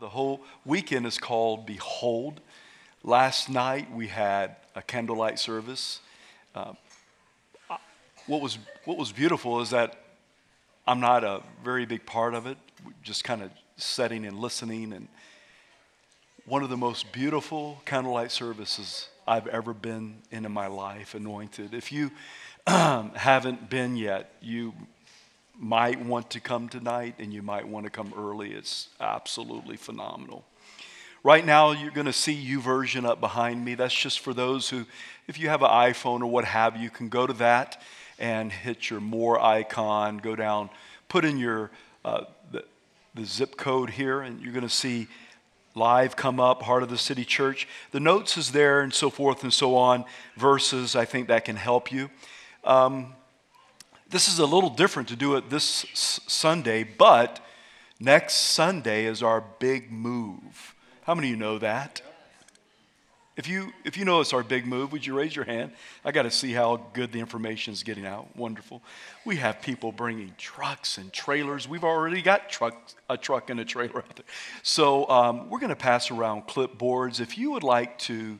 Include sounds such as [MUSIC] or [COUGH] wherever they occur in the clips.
The whole weekend is called Behold. Last night we had a candlelight service. Uh, what, was, what was beautiful is that I'm not a very big part of it, just kind of sitting and listening. And one of the most beautiful candlelight services I've ever been in in my life, anointed. If you [CLEARS THROAT] haven't been yet, you might want to come tonight and you might want to come early. It's absolutely phenomenal. Right now, you're going to see YouVersion up behind me. That's just for those who, if you have an iPhone or what have you, can go to that and hit your more icon, go down, put in your uh, the, the zip code here, and you're going to see live come up, Heart of the City Church. The notes is there and so forth and so on. Verses, I think that can help you. Um, this is a little different to do it this Sunday, but next Sunday is our big move. How many of you know that? If you, if you know it's our big move, would you raise your hand? I got to see how good the information is getting out. Wonderful. We have people bringing trucks and trailers. We've already got a truck and a trailer out there. So um, we're going to pass around clipboards. If you would like to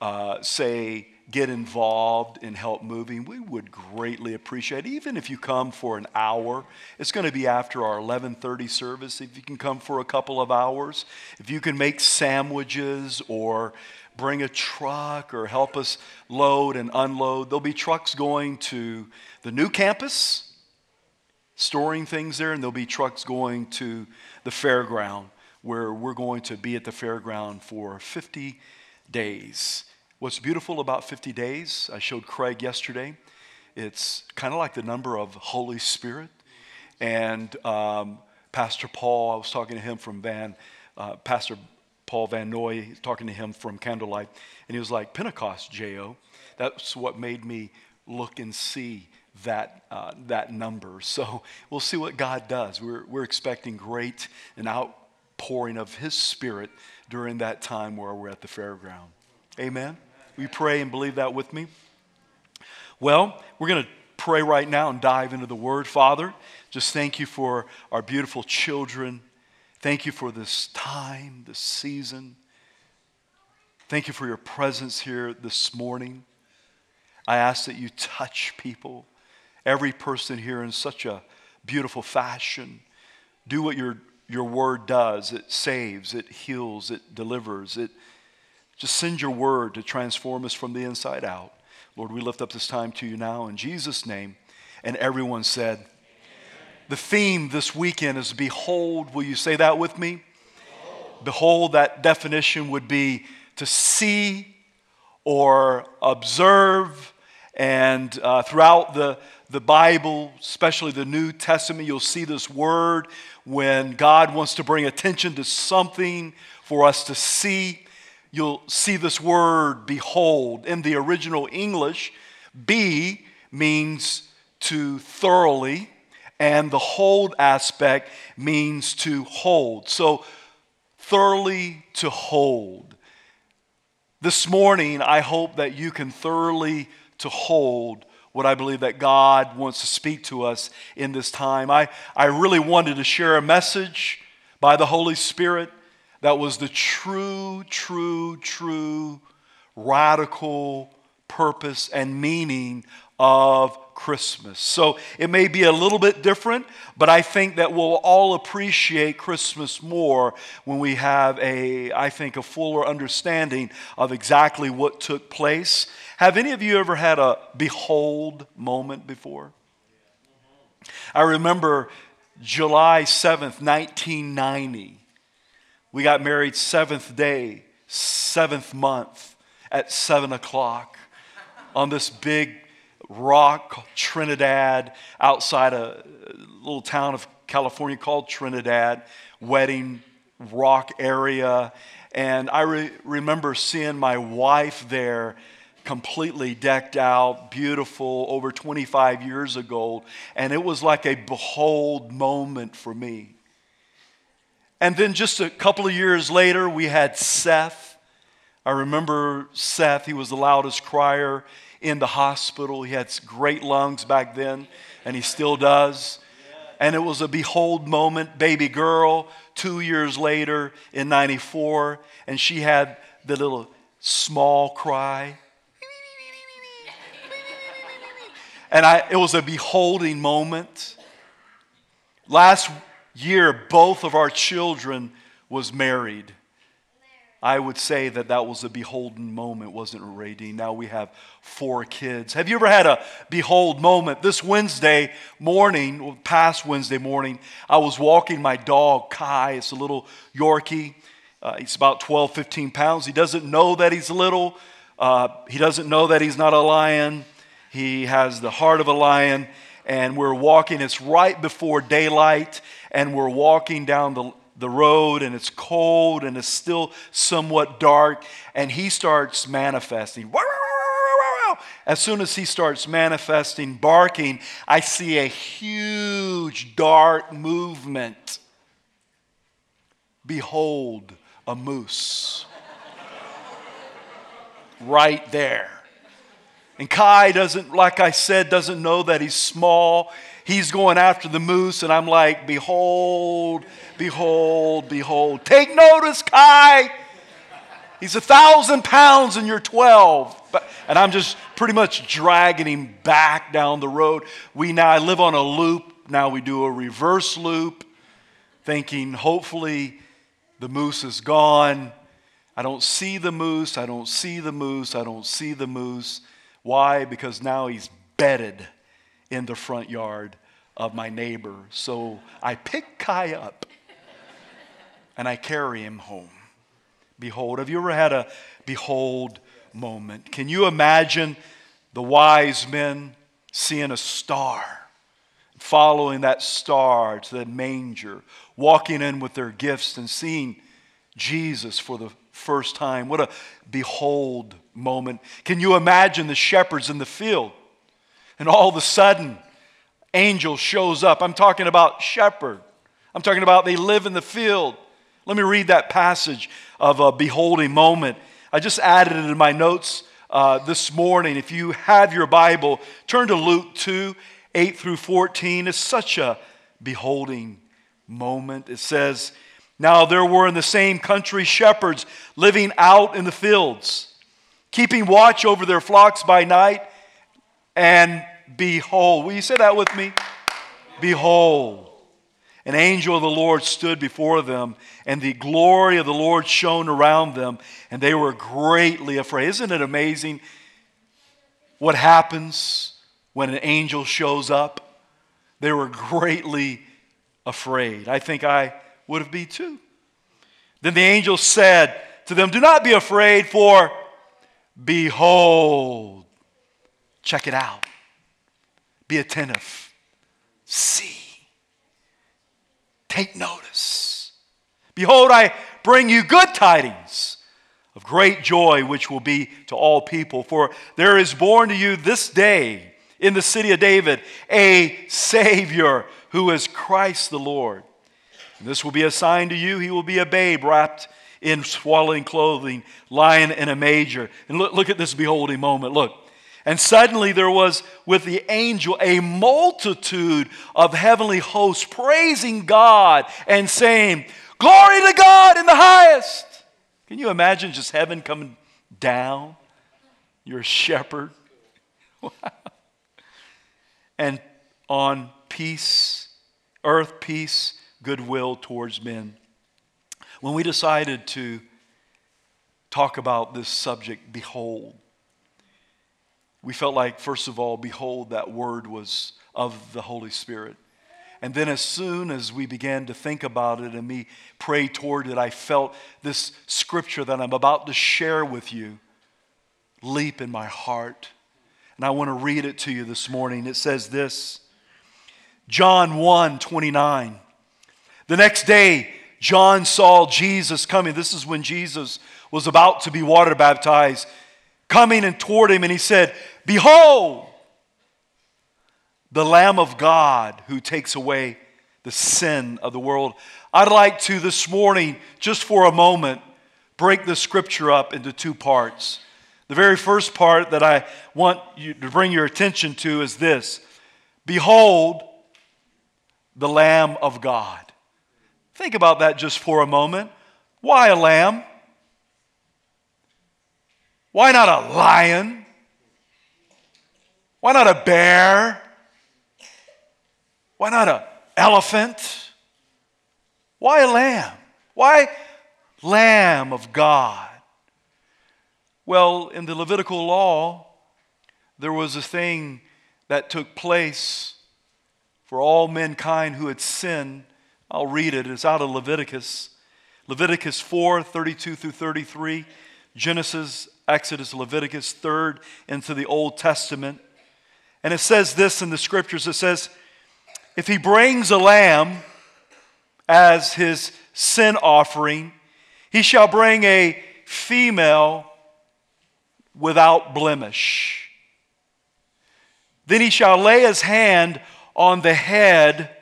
uh, say, get involved and help moving, we would greatly appreciate it. Even if you come for an hour, it's going to be after our 11:30 service. If you can come for a couple of hours, if you can make sandwiches or bring a truck or help us load and unload, there'll be trucks going to the new campus storing things there and there'll be trucks going to the fairground where we're going to be at the fairground for 50 days. What's beautiful about 50 days, I showed Craig yesterday, it's kind of like the number of Holy Spirit. And um, Pastor Paul, I was talking to him from Van, uh, Pastor Paul Van Noy, talking to him from Candlelight, and he was like, Pentecost, J.O. That's what made me look and see that, uh, that number. [LAUGHS] So we'll see what God does. We're, we're expecting great an outpouring of His Spirit during that time where we're at the fairground. Amen. We pray and believe that with me? Well, we're going to pray right now and dive into the Word. Father, just thank you for our beautiful children. Thank you for this time, this season. Thank you for your presence here this morning. I ask that you touch people, every person here in such a beautiful fashion. Do what your, your word does it saves, it heals, it delivers, it just send your word to transform us from the inside out. Lord, we lift up this time to you now in Jesus' name. And everyone said, the theme this weekend is Behold. Will you say that with me? Behold, Behold that definition would be to see or observe. And uh, throughout the, the Bible, especially the New Testament, you'll see this word when God wants to bring attention to something for us to see you'll see this word behold. In the original English, be means to thoroughly, and the hold aspect means to hold. So, thoroughly to hold. This morning, I hope that you can thoroughly to hold what I believe that God wants to speak to us in this time. I, I really wanted to share a message by the Holy Spirit that was the true, true, true, radical purpose and meaning of Christmas. So it may be a little bit different, but I think that we'll all appreciate Christmas more when we have a, I think, a fuller understanding of exactly what took place. Have any of you ever had a behold moment before? I remember July 7th, 1990. We got married seventh day, seventh month at seven o'clock on this big rock Trinidad outside a little town of California called Trinidad, wedding rock area. And I re- remember seeing my wife there completely decked out, beautiful, over 25 years ago. And it was like a behold moment for me. And then just a couple of years later, we had Seth. I remember Seth, he was the loudest crier in the hospital. He had great lungs back then, and he still does. And it was a behold moment, baby girl, two years later in 94, and she had the little small cry. And I, it was a beholding moment. Last year, both of our children was married. I would say that that was a beholden moment, wasn't it, Radine? Now we have four kids. Have you ever had a behold moment? This Wednesday morning, past Wednesday morning, I was walking my dog, Kai. It's a little Yorkie. Uh, he's about 12, 15 pounds. He doesn't know that he's little. Uh, he doesn't know that he's not a lion. He has the heart of a lion. And we're walking, it's right before daylight, and we're walking down the the road and it's cold and it's still somewhat dark, and he starts manifesting. As soon as he starts manifesting, barking, I see a huge dark movement. Behold, a moose. [LAUGHS] right there. And Kai doesn't, like I said, doesn't know that he's small. He's going after the moose, and I'm like, Behold, behold, behold. Take notice, Kai. He's a thousand pounds and you're 12. But, and I'm just pretty much dragging him back down the road. We now I live on a loop. Now we do a reverse loop, thinking hopefully the moose is gone. I don't see the moose. I don't see the moose. I don't see the moose. Why? Because now he's bedded in the front yard of my neighbor. So I pick Kai up and I carry him home. Behold, have you ever had a behold moment? Can you imagine the wise men seeing a star, following that star to the manger, walking in with their gifts and seeing Jesus for the first time? What a behold moment. Can you imagine the shepherds in the field? And all of a sudden, angel shows up. I'm talking about shepherd. I'm talking about they live in the field. Let me read that passage of a beholding moment. I just added it in my notes uh, this morning. If you have your Bible, turn to Luke 2 8 through 14. It's such a beholding moment. It says, Now there were in the same country shepherds living out in the fields, keeping watch over their flocks by night, and behold, will you say that with me? Behold an angel of the Lord stood before them, and the glory of the Lord shone around them, and they were greatly afraid. Isn't it amazing what happens when an angel shows up? They were greatly afraid. I think I would have been too. Then the angel said to them, Do not be afraid, for behold, check it out. Be attentive. See Take notice. Behold, I bring you good tidings of great joy, which will be to all people. For there is born to you this day in the city of David a Savior who is Christ the Lord. And this will be a sign to you. He will be a babe wrapped in swaddling clothing, lying in a manger. And look, look at this beholding moment. Look. And suddenly there was with the angel a multitude of heavenly hosts praising God and saying, Glory to God in the highest. Can you imagine just heaven coming down? You're a shepherd. [LAUGHS] And on peace, earth peace, goodwill towards men. When we decided to talk about this subject, behold, we felt like, first of all, behold, that word was of the Holy Spirit. And then, as soon as we began to think about it and me pray toward it, I felt this scripture that I'm about to share with you leap in my heart. And I want to read it to you this morning. It says this John 1 29. The next day, John saw Jesus coming. This is when Jesus was about to be water baptized coming and toward him, and he said, Behold, the Lamb of God who takes away the sin of the world. I'd like to this morning, just for a moment, break the scripture up into two parts. The very first part that I want you to bring your attention to is this Behold, the Lamb of God. Think about that just for a moment. Why a lamb? Why not a lion? Why not a bear? Why not an elephant? Why a lamb? Why Lamb of God? Well, in the Levitical law, there was a thing that took place for all mankind who had sinned. I'll read it. It's out of Leviticus. Leviticus 4 32 through 33, Genesis, Exodus, Leviticus, third into the Old Testament. And it says this in the scriptures it says, If he brings a lamb as his sin offering, he shall bring a female without blemish. Then he shall lay his hand on the head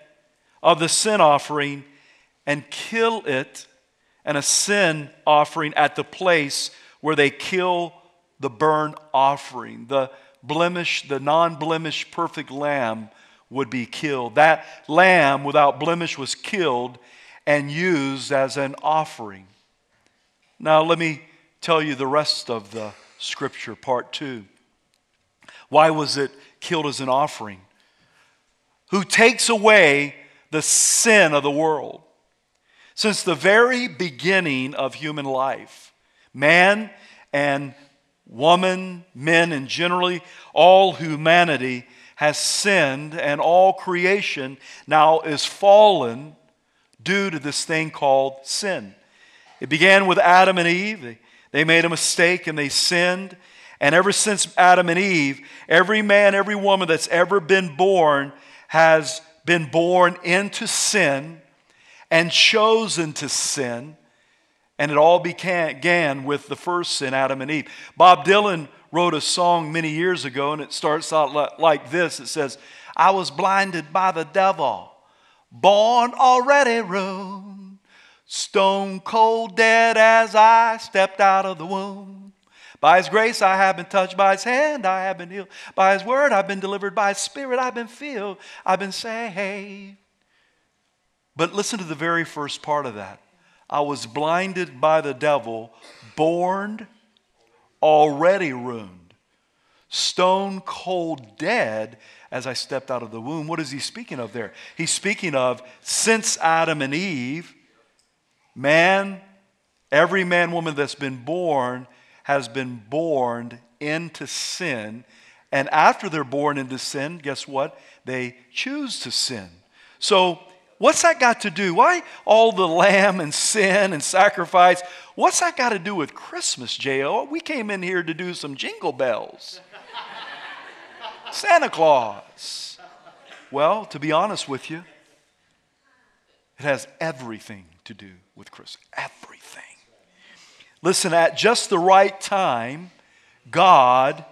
of the sin offering and kill it, and a sin offering at the place where they kill the burnt offering. The blemish, the non blemish, perfect lamb would be killed. That lamb without blemish was killed and used as an offering. Now, let me tell you the rest of the scripture, part two. Why was it killed as an offering? Who takes away the sin of the world? Since the very beginning of human life, man and woman, men, and generally all humanity has sinned, and all creation now is fallen due to this thing called sin. It began with Adam and Eve. They, made a mistake and they sinned. And ever since Adam and Eve, every man, every woman that's ever been born has been born into sin and chosen to sin. And it all began with the first sin, Adam and Eve. Bob Dylan wrote a song many years ago, and it starts out like this It says, I was blinded by the devil, born already ruined. Stone cold dead as I stepped out of the womb. By his grace I have been touched, by his hand I have been healed, by his word I've been delivered, by his spirit I've been filled, I've been saved. But listen to the very first part of that. I was blinded by the devil, born already ruined, stone cold dead as I stepped out of the womb. What is he speaking of there? He's speaking of since Adam and Eve Man, every man, woman that's been born has been born into sin. And after they're born into sin, guess what? They choose to sin. So, what's that got to do? Why all the lamb and sin and sacrifice? What's that got to do with Christmas, J.O.? We came in here to do some jingle bells. Santa Claus. Well, to be honest with you, it has everything to do with Chris. Everything. Listen, at just the right time, God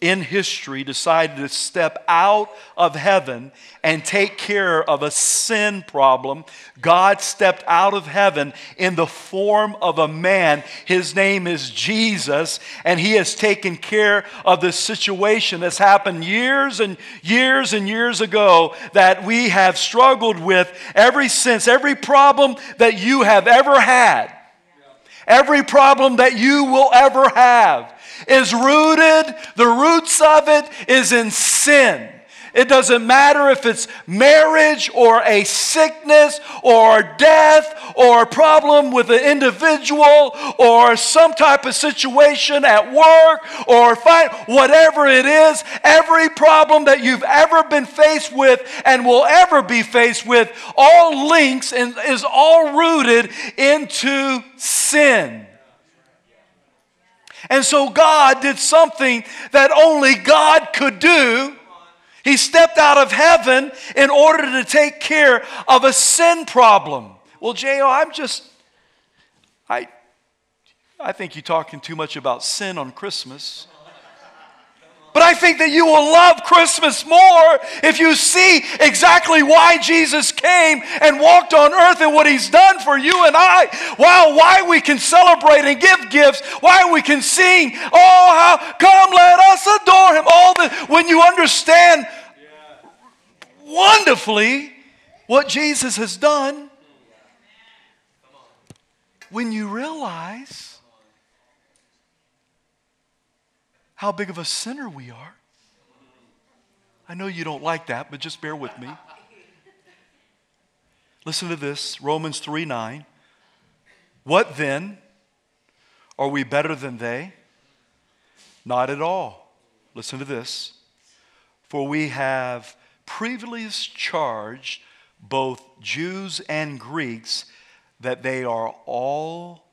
in history decided to step out of heaven and take care of a sin problem. God stepped out of heaven in the form of a man. His name is Jesus, and he has taken care of this situation that's happened years and years and years ago that we have struggled with ever since. Every problem that you have ever had, every problem that you will ever have is rooted, the roots of it is in sin. It doesn't matter if it's marriage or a sickness or death or a problem with an individual or some type of situation at work or fight, whatever it is, every problem that you've ever been faced with and will ever be faced with all links and is all rooted into sin. And so God did something that only God could do. He stepped out of heaven in order to take care of a sin problem. Well, J.O., I'm just, I, I think you're talking too much about sin on Christmas. But I think that you will love Christmas more if you see exactly why Jesus came and walked on earth and what he's done for you and I. Wow, why we can celebrate and give gifts, why we can sing, oh, how come let us adore him. All the when you understand wonderfully what Jesus has done. when you realize how big of a sinner we are. I know you don't like that, but just bear with me. Listen to this Romans 3 9. What then? Are we better than they? Not at all. Listen to this. For we have previously charged both Jews and Greeks that they are all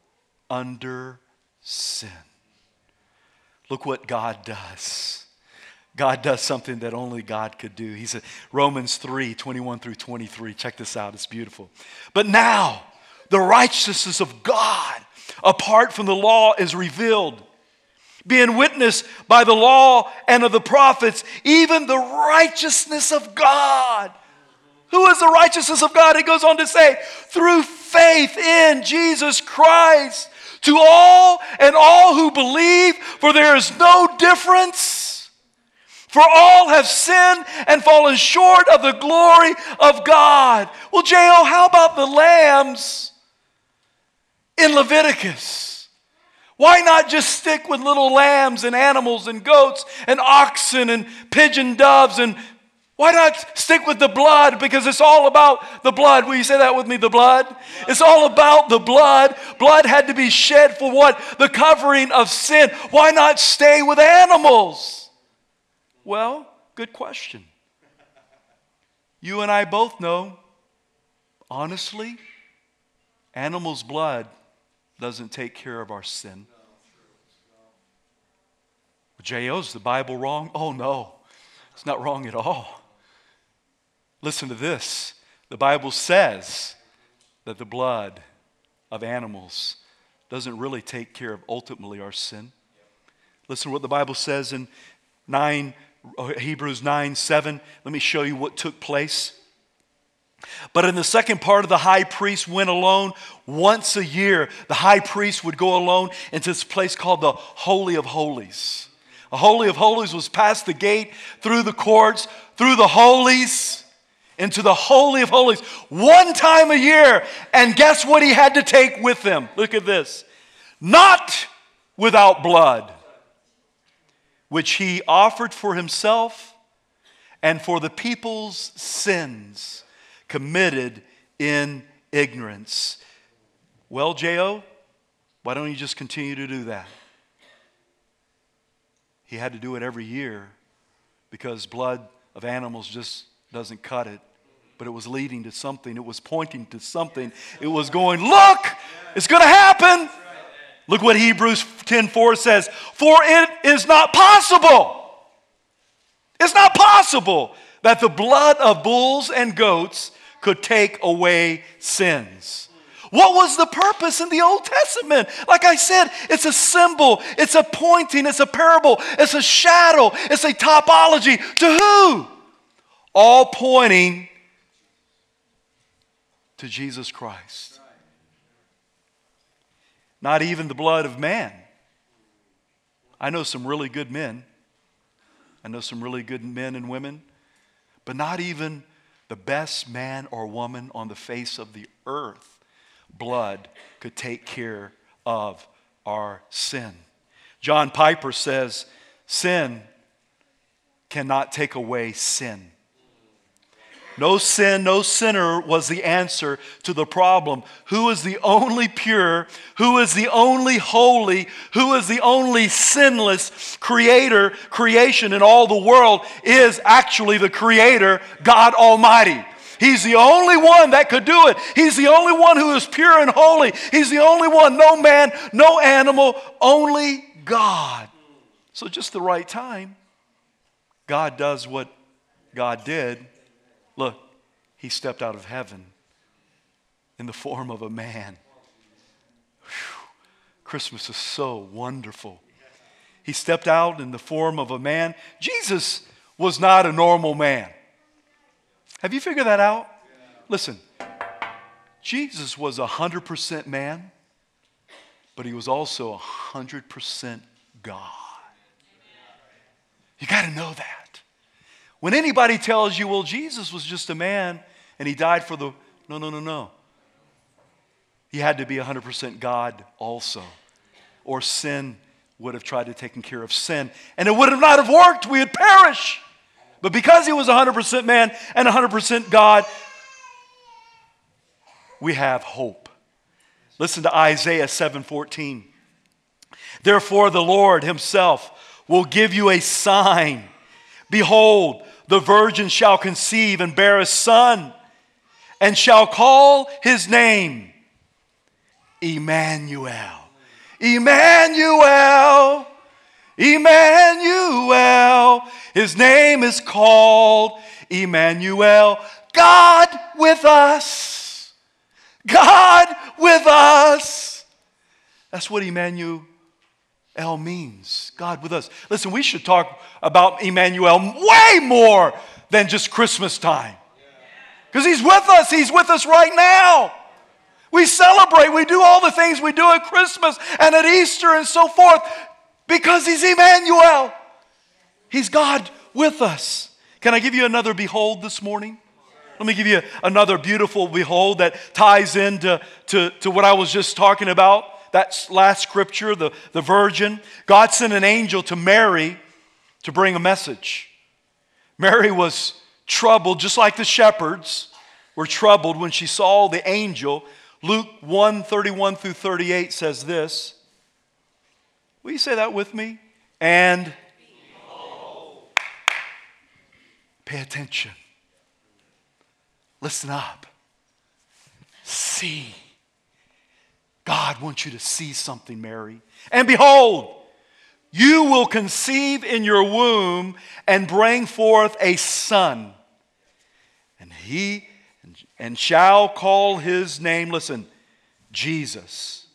under sin. Look what God does. God does something that only God could do. He said, Romans 3 21 through 23. Check this out, it's beautiful. But now, the righteousness of God apart from the law is revealed, being witnessed by the law and of the prophets, even the righteousness of God. Who is the righteousness of God? He goes on to say, through faith in Jesus Christ to all and all who believe, for there is no difference. For all have sinned and fallen short of the glory of God. Well, J.O., how about the lambs in Leviticus? Why not just stick with little lambs and animals and goats and oxen and pigeon doves and why not stick with the blood? Because it's all about the blood. Will you say that with me? The blood? It's all about the blood. Blood had to be shed for what? The covering of sin. Why not stay with animals? Well, good question. You and I both know, honestly, animals' blood doesn't take care of our sin. J.O.'s the Bible wrong? Oh, no. It's not wrong at all. Listen to this. The Bible says that the blood of animals doesn't really take care of ultimately our sin. Listen to what the Bible says in 9 uh, Hebrews 9 7. Let me show you what took place. But in the second part of the high priest went alone once a year. The high priest would go alone into this place called the Holy of Holies. The Holy of Holies was past the gate, through the courts, through the holies into the Holy of Holies one time a year. And guess what he had to take with him? Look at this. Not without blood, which he offered for himself and for the people's sins committed in ignorance. Well, J.O., why don't you just continue to do that? He had to do it every year because blood of animals just doesn't cut it, but it was leading to something. It was pointing to something. It was going, look, it's going to happen. Look what Hebrews 10:4 says, "For it is not possible. It's not possible that the blood of bulls and goats could take away sins." What was the purpose in the Old Testament? Like I said, it's a symbol, it's a pointing, it's a parable, it's a shadow, it's a typology. To who? All pointing to Jesus Christ. Not even the blood of man. I know some really good men. I know some really good men and women, but not even the best man or woman on the face of the earth, blood could take care of our sin. John Piper says, Sin cannot take away sin. No sin, no sinner was the answer to the problem. Who is the only pure? Who is the only holy? Who is the only sinless creator, creation in all the world is actually the creator, God Almighty. He's the only one that could do it. He's the only one who is pure and holy. He's the only one, no man, no animal, only God. So, just the right time, God does what God did Look, he stepped out of heaven in the form of a man. Whew. Christmas is so wonderful. He stepped out in the form of a man. Jesus was not a normal man. Have you figured that out? Listen, Jesus was 100% man, but he was also 100% God. You got to know that. When anybody tells you, well, Jesus was just a man and he died for the. No, no, no, no. he had to be 100% God also, or sin would have tried to take care of sin, and it would have not have worked. We would perish. But because he was 100% man and 100% God, we have hope. Listen to Isaiah 7:14. Therefore the Lord himself will give you a sign. Behold, the virgin shall conceive and bear a son and shall call his name Emmanuel. Emmanuel. Emmanuel. His name is called Emmanuel. God with us. God with us. That's what Emmanuel means. God with us. Listen, we should talk about Emmanuel way more than just Christmas time. Because he's with us, he's with us right now. We celebrate, we do all the things we do at Christmas and at Easter and so forth because he's Emmanuel. He's God with us. Can I give you another behold this morning? Let me give you another beautiful behold that ties into to, to what I was just talking about. That last scripture, the, the virgin. God sent an angel to Mary to bring a message. Mary was troubled, just like the shepherds were troubled when she saw the angel. Luke 1 31 through 38 says this. Will you say that with me? And pay attention. Listen up. See. God wants you to see something, Mary. And behold, you will conceive in your womb and bring forth a son. And he and shall call his name, listen, Jesus.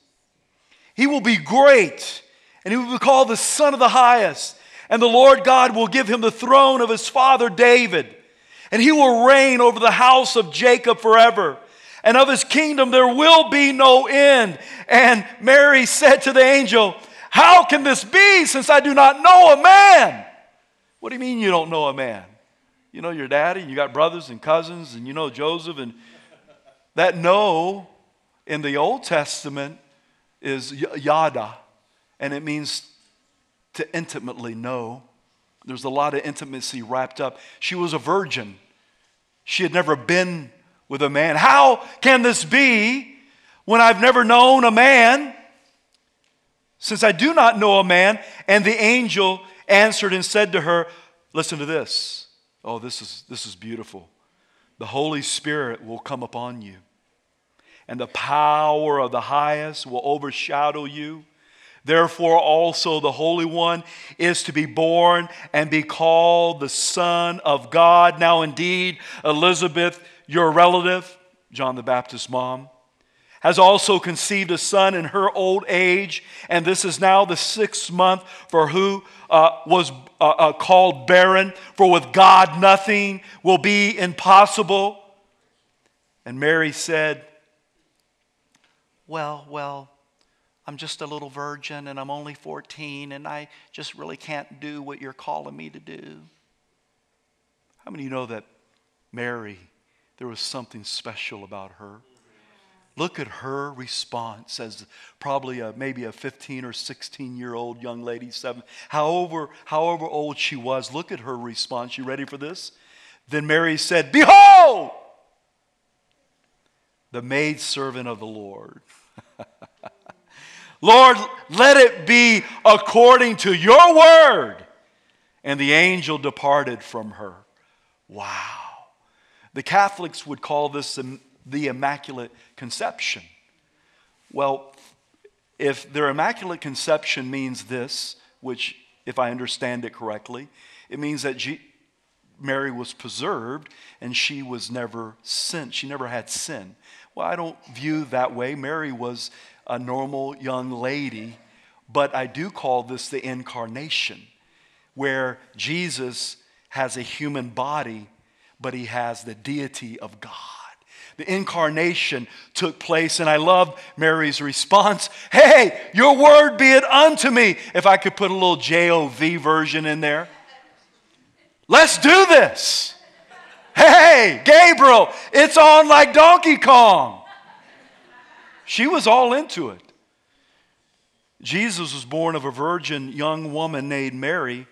He will be great, and he will be called the Son of the Highest. And the Lord God will give him the throne of his father David, and he will reign over the house of Jacob forever. And of his kingdom there will be no end. And Mary said to the angel, How can this be since I do not know a man? What do you mean you don't know a man? You know your daddy, you got brothers and cousins, and you know Joseph. And that know in the Old Testament is yada, and it means to intimately know. There's a lot of intimacy wrapped up. She was a virgin, she had never been with a man. How can this be when I've never known a man? Since I do not know a man, and the angel answered and said to her, Listen to this. Oh, this is, this is beautiful. The Holy Spirit will come upon you, and the power of the highest will overshadow you. Therefore, also the Holy One is to be born and be called the Son of God. Now, indeed, Elizabeth, your relative, John the Baptist's mom, has also conceived a son in her old age, and this is now the sixth month for who uh, was uh, uh, called barren. For with God nothing will be impossible. And Mary said, Well, well, I'm just a little virgin and I'm only 14 and I just really can't do what you're calling me to do. How many of you know that Mary, there was something special about her? Look at her response as probably a, maybe a 15 or 16 year old young lady, seven, however, however old she was. Look at her response. You ready for this? Then Mary said, Behold, the maidservant of the Lord. [LAUGHS] Lord, let it be according to your word. And the angel departed from her. Wow. The Catholics would call this the Immaculate Conception. Well, if their Immaculate Conception means this, which, if I understand it correctly, it means that Mary was preserved and she was never sin. She never had sin. Well, I don't view that way. Mary was a normal young lady, but I do call this the incarnation, where Jesus has a human body, but he has the deity of God the incarnation took place. And I love Mary's response Hey, your word be it unto me. If I could put a little JOV version in there. Let's do this. Hey, Gabriel, it's on like Donkey Kong. She was all into it. Jesus was born of a virgin young woman named Mary,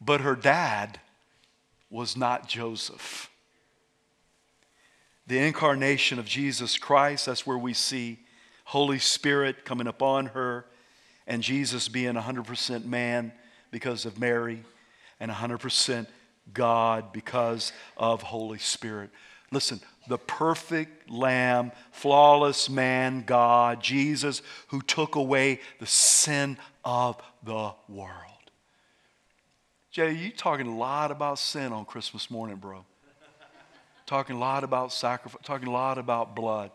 but her dad was not Joseph. The incarnation of Jesus Christ, that's where we see Holy Spirit coming upon her and Jesus being 100% man because of Mary and 100% God because of Holy Spirit. Listen, the perfect lamb, flawless man, God, Jesus, who took away the sin of the world. Jay, you talking a lot about sin on Christmas morning, bro. talking a lot about sacrifice, talking a lot about blood.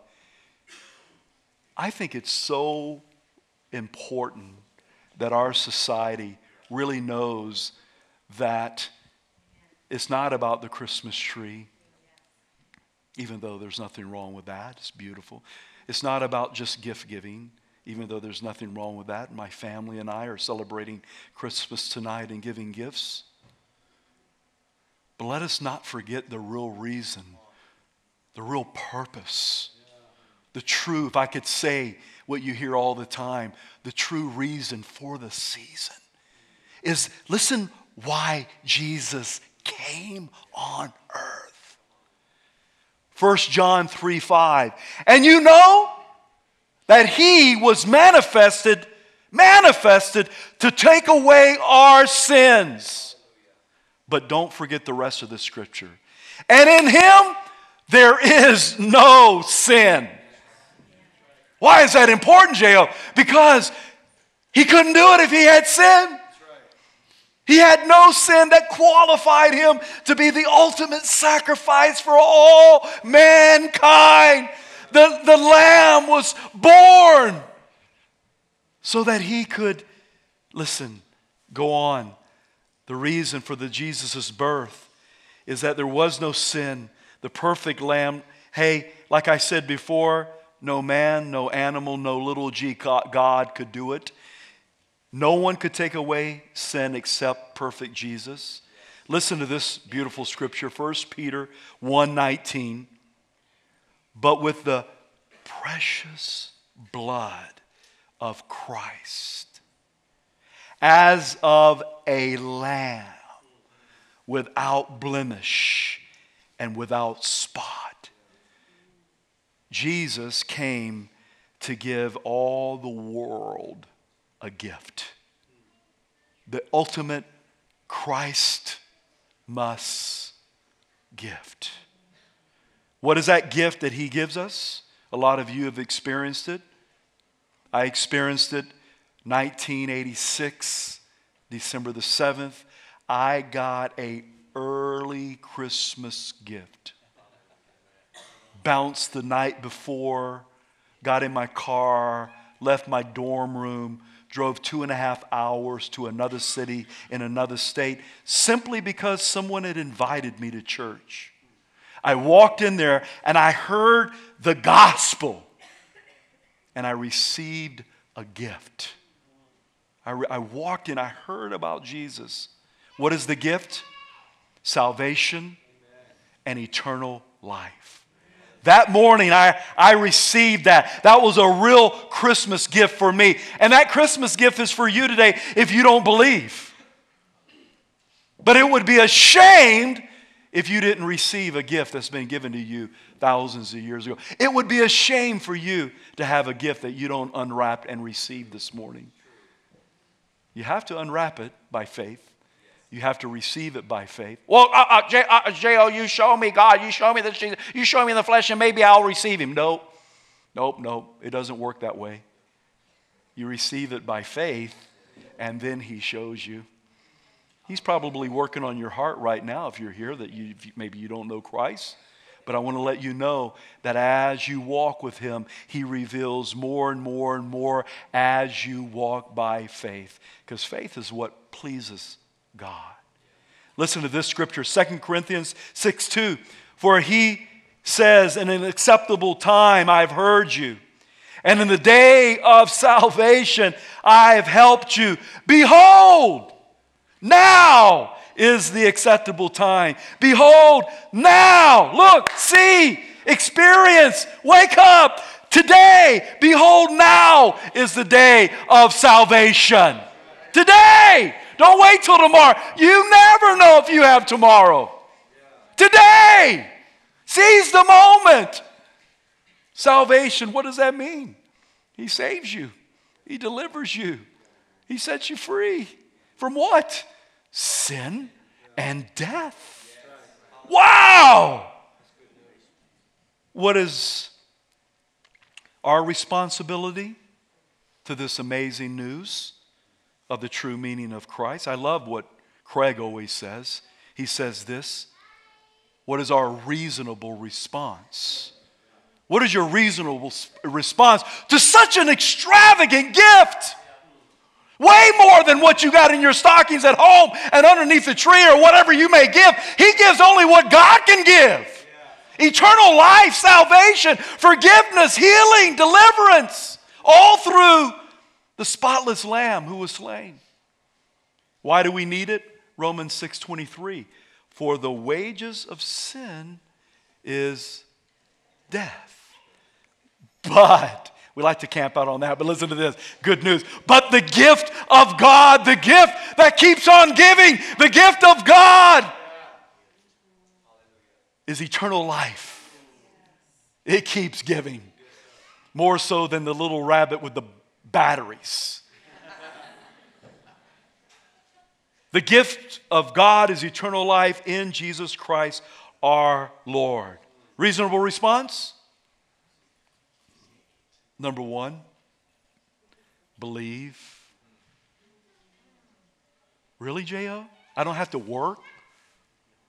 I think it's so important that our society really knows that it's not about the Christmas tree, even though there's nothing wrong with that. It's beautiful. It's not about just gift giving, even though there's nothing wrong with that. My family and I are celebrating Christmas tonight and giving gifts. But let us not forget the real reason, the real purpose, the true, if I could say what you hear all the time, the true reason for the season is listen why Jesus came on earth. 1 John 3 5. And you know that he was manifested, manifested to take away our sins. But don't forget the rest of the scripture. And in him there is no sin. Why is that important, J.O.? Because he couldn't do it if he had sin. He had no sin that qualified him to be the ultimate sacrifice for all mankind. The, the Lamb was born so that he could, listen, go on. The reason for the Jesus' birth is that there was no sin. The perfect Lamb, hey, like I said before, no man, no animal, no little g God could do it. No one could take away sin except perfect Jesus. Listen to this beautiful scripture, 1 Peter 1:19. But with the precious blood of Christ, as of a lamb without blemish and without spot. Jesus came to give all the world a gift. The ultimate Christ must gift. What is that gift that He gives us? A lot of you have experienced it. I experienced it 1986, December the 7th. I got a early Christmas gift. Bounced the night before, got in my car, left my dorm room, drove two and a half hours to another city in another state simply because someone had invited me to church. I walked in there and I heard the gospel and I received a gift. I, re- I walked in, I heard about Jesus. What is the gift? Salvation and eternal life. That morning, I, I received that. That was a real Christmas gift for me. And that Christmas gift is for you today if you don't believe. But it would be ashamed if you didn't receive a gift that's been given to you thousands of years ago. It would be a shame for you to have a gift that you don't unwrap and receive this morning. You have to unwrap it by faith. You have to receive it by faith. Well, uh, uh, J, uh, J.O., you show me God. You show me that Jesus. You show me in the flesh, and maybe I'll receive him. Nope. Nope, nope. It doesn't work that way. You receive it by faith, and then he shows you. He's probably working on your heart right now if you're here that you, maybe you don't know Christ. But I want to let you know that as you walk with Him, He reveals more and more and more as you walk by faith. Because faith is what pleases God. Listen to this scripture, 2 Corinthians 6 2. For he says, In an acceptable time I've heard you, and in the day of salvation I have helped you. Behold, now is the acceptable time. Behold, now, look, see, experience, wake up. Today, behold, now is the day of salvation. Today, don't wait till tomorrow. You never know if you have tomorrow. Today, seize the moment. Salvation, what does that mean? He saves you, He delivers you, He sets you free. From what? Sin and death. Wow! What is our responsibility to this amazing news of the true meaning of Christ? I love what Craig always says. He says this What is our reasonable response? What is your reasonable response to such an extravagant gift? Way more than what you got in your stockings at home and underneath the tree or whatever you may give. He gives only what God can give eternal life, salvation, forgiveness, healing, deliverance, all through the spotless lamb who was slain. Why do we need it? Romans 6:23. For the wages of sin is death. But we like to camp out on that, but listen to this. Good news. But the gift of God, the gift that keeps on giving, the gift of God is eternal life. It keeps giving. More so than the little rabbit with the batteries. the gift of God is eternal life in Jesus Christ our Lord. Reasonable response? Number one, believe. Really, J.O.? I don't have to work.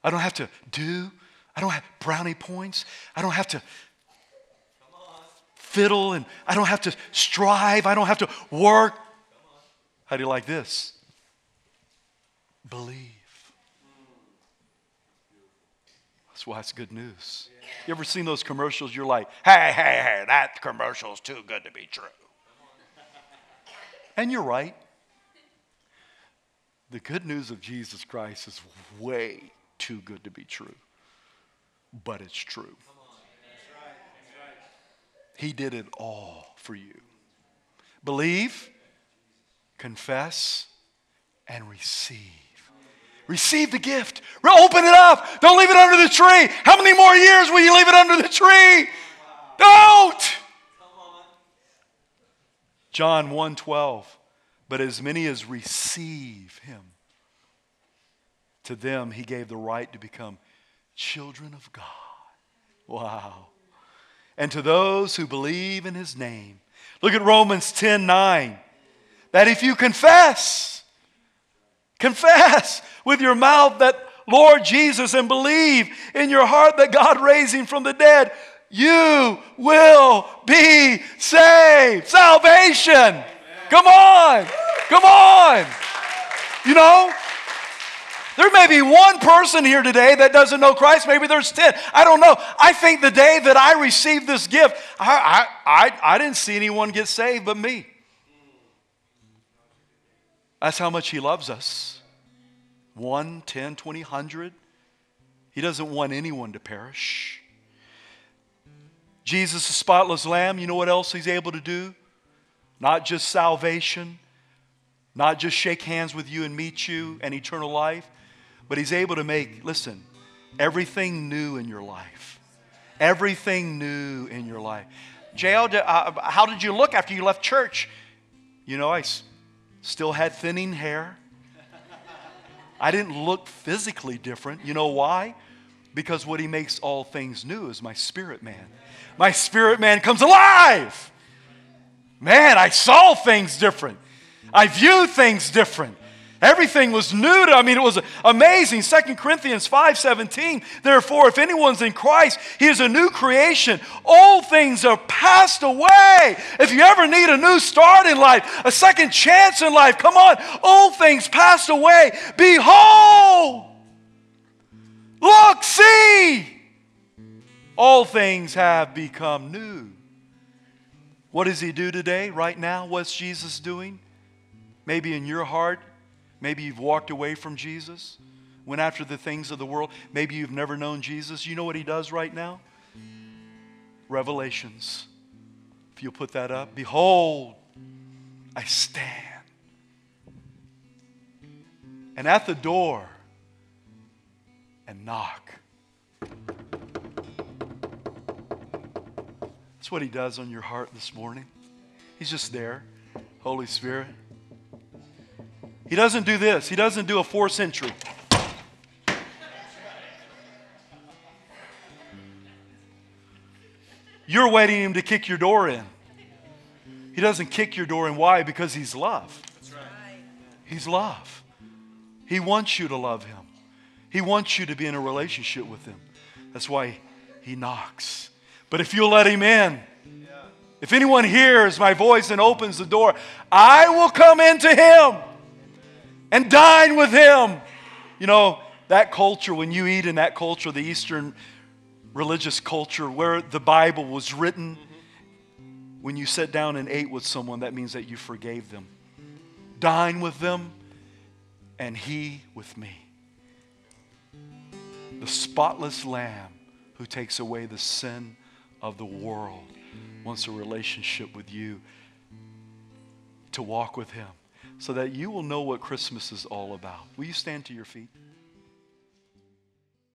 I don't have to do. I don't have brownie points. I don't have to fiddle and I don't have to strive. I don't have to work. How do you like this? Believe. That's why it's good news. You ever seen those commercials? You're like, hey, hey, hey, that commercial's too good to be true. And you're right. The good news of Jesus Christ is way too good to be true, but it's true. He did it all for you. Believe, confess, and receive. Receive the gift. Open it up. Don't leave it under the tree. How many more years will you leave it under the tree? Don't. John 1:12. But as many as receive him, to them he gave the right to become children of God. Wow. And to those who believe in his name. Look at Romans 10 9. That if you confess, confess with your mouth that Lord Jesus and believe in your heart that God raised him from the dead, you will be saved. Salvation. Come on. Come on. You know, there may be one person here today that doesn't know Christ. Maybe there's 10. I don't know. I think the day that I received this gift, I, I, I, I didn't see anyone get saved but me. That's how much He loves us. One, ten, twenty, hundred. He doesn't want anyone to perish. Jesus, the spotless lamb, you know what else He's able to do? Not just salvation, not just shake hands with you and meet you and eternal life, but He's able to make, listen, everything new in your life. Everything new in your life. JL, uh, how did you look after you left church? You know, I still had thinning hair. I didn't look physically different. You know why? Because what he makes all things new is my spirit man. My spirit man comes alive. Man, I saw things different. I view things different. Everything was new to, I mean, it was amazing. Second Corinthians 5:17. Therefore, if anyone's in Christ, he is a new creation. Old things are passed away. If you ever need a new start in life, a second chance in life, come on, old things passed away. Behold, look, see, all things have become new. What does he do today, right now? What's Jesus doing? Maybe in your heart, Maybe you've walked away from Jesus, went after the things of the world. Maybe you've never known Jesus. You know what he does right now? Revelations. If you'll put that up, behold, I stand. And at the door and knock. That's what he does on your heart this morning. He's just there, Holy Spirit. He doesn't do this. He doesn't do a fourth century. You're waiting him to kick your door in. He doesn't kick your door in. Why? Because he's love. He's love. He wants you to love him. He wants you to be in a relationship with him. That's why he knocks. But if you'll let him in, if anyone hears my voice and opens the door, I will come into him and dine with him. You know, that culture, when you eat in that culture, the Eastern religious culture where the Bible was written, when you sat down and ate with someone, that means that you forgave them. Dine with them, and he with me. The spotless Lamb who takes away the sin of the world wants a relationship with you to walk with him so that you will know what Christmas is all about. Will you stand to your feet?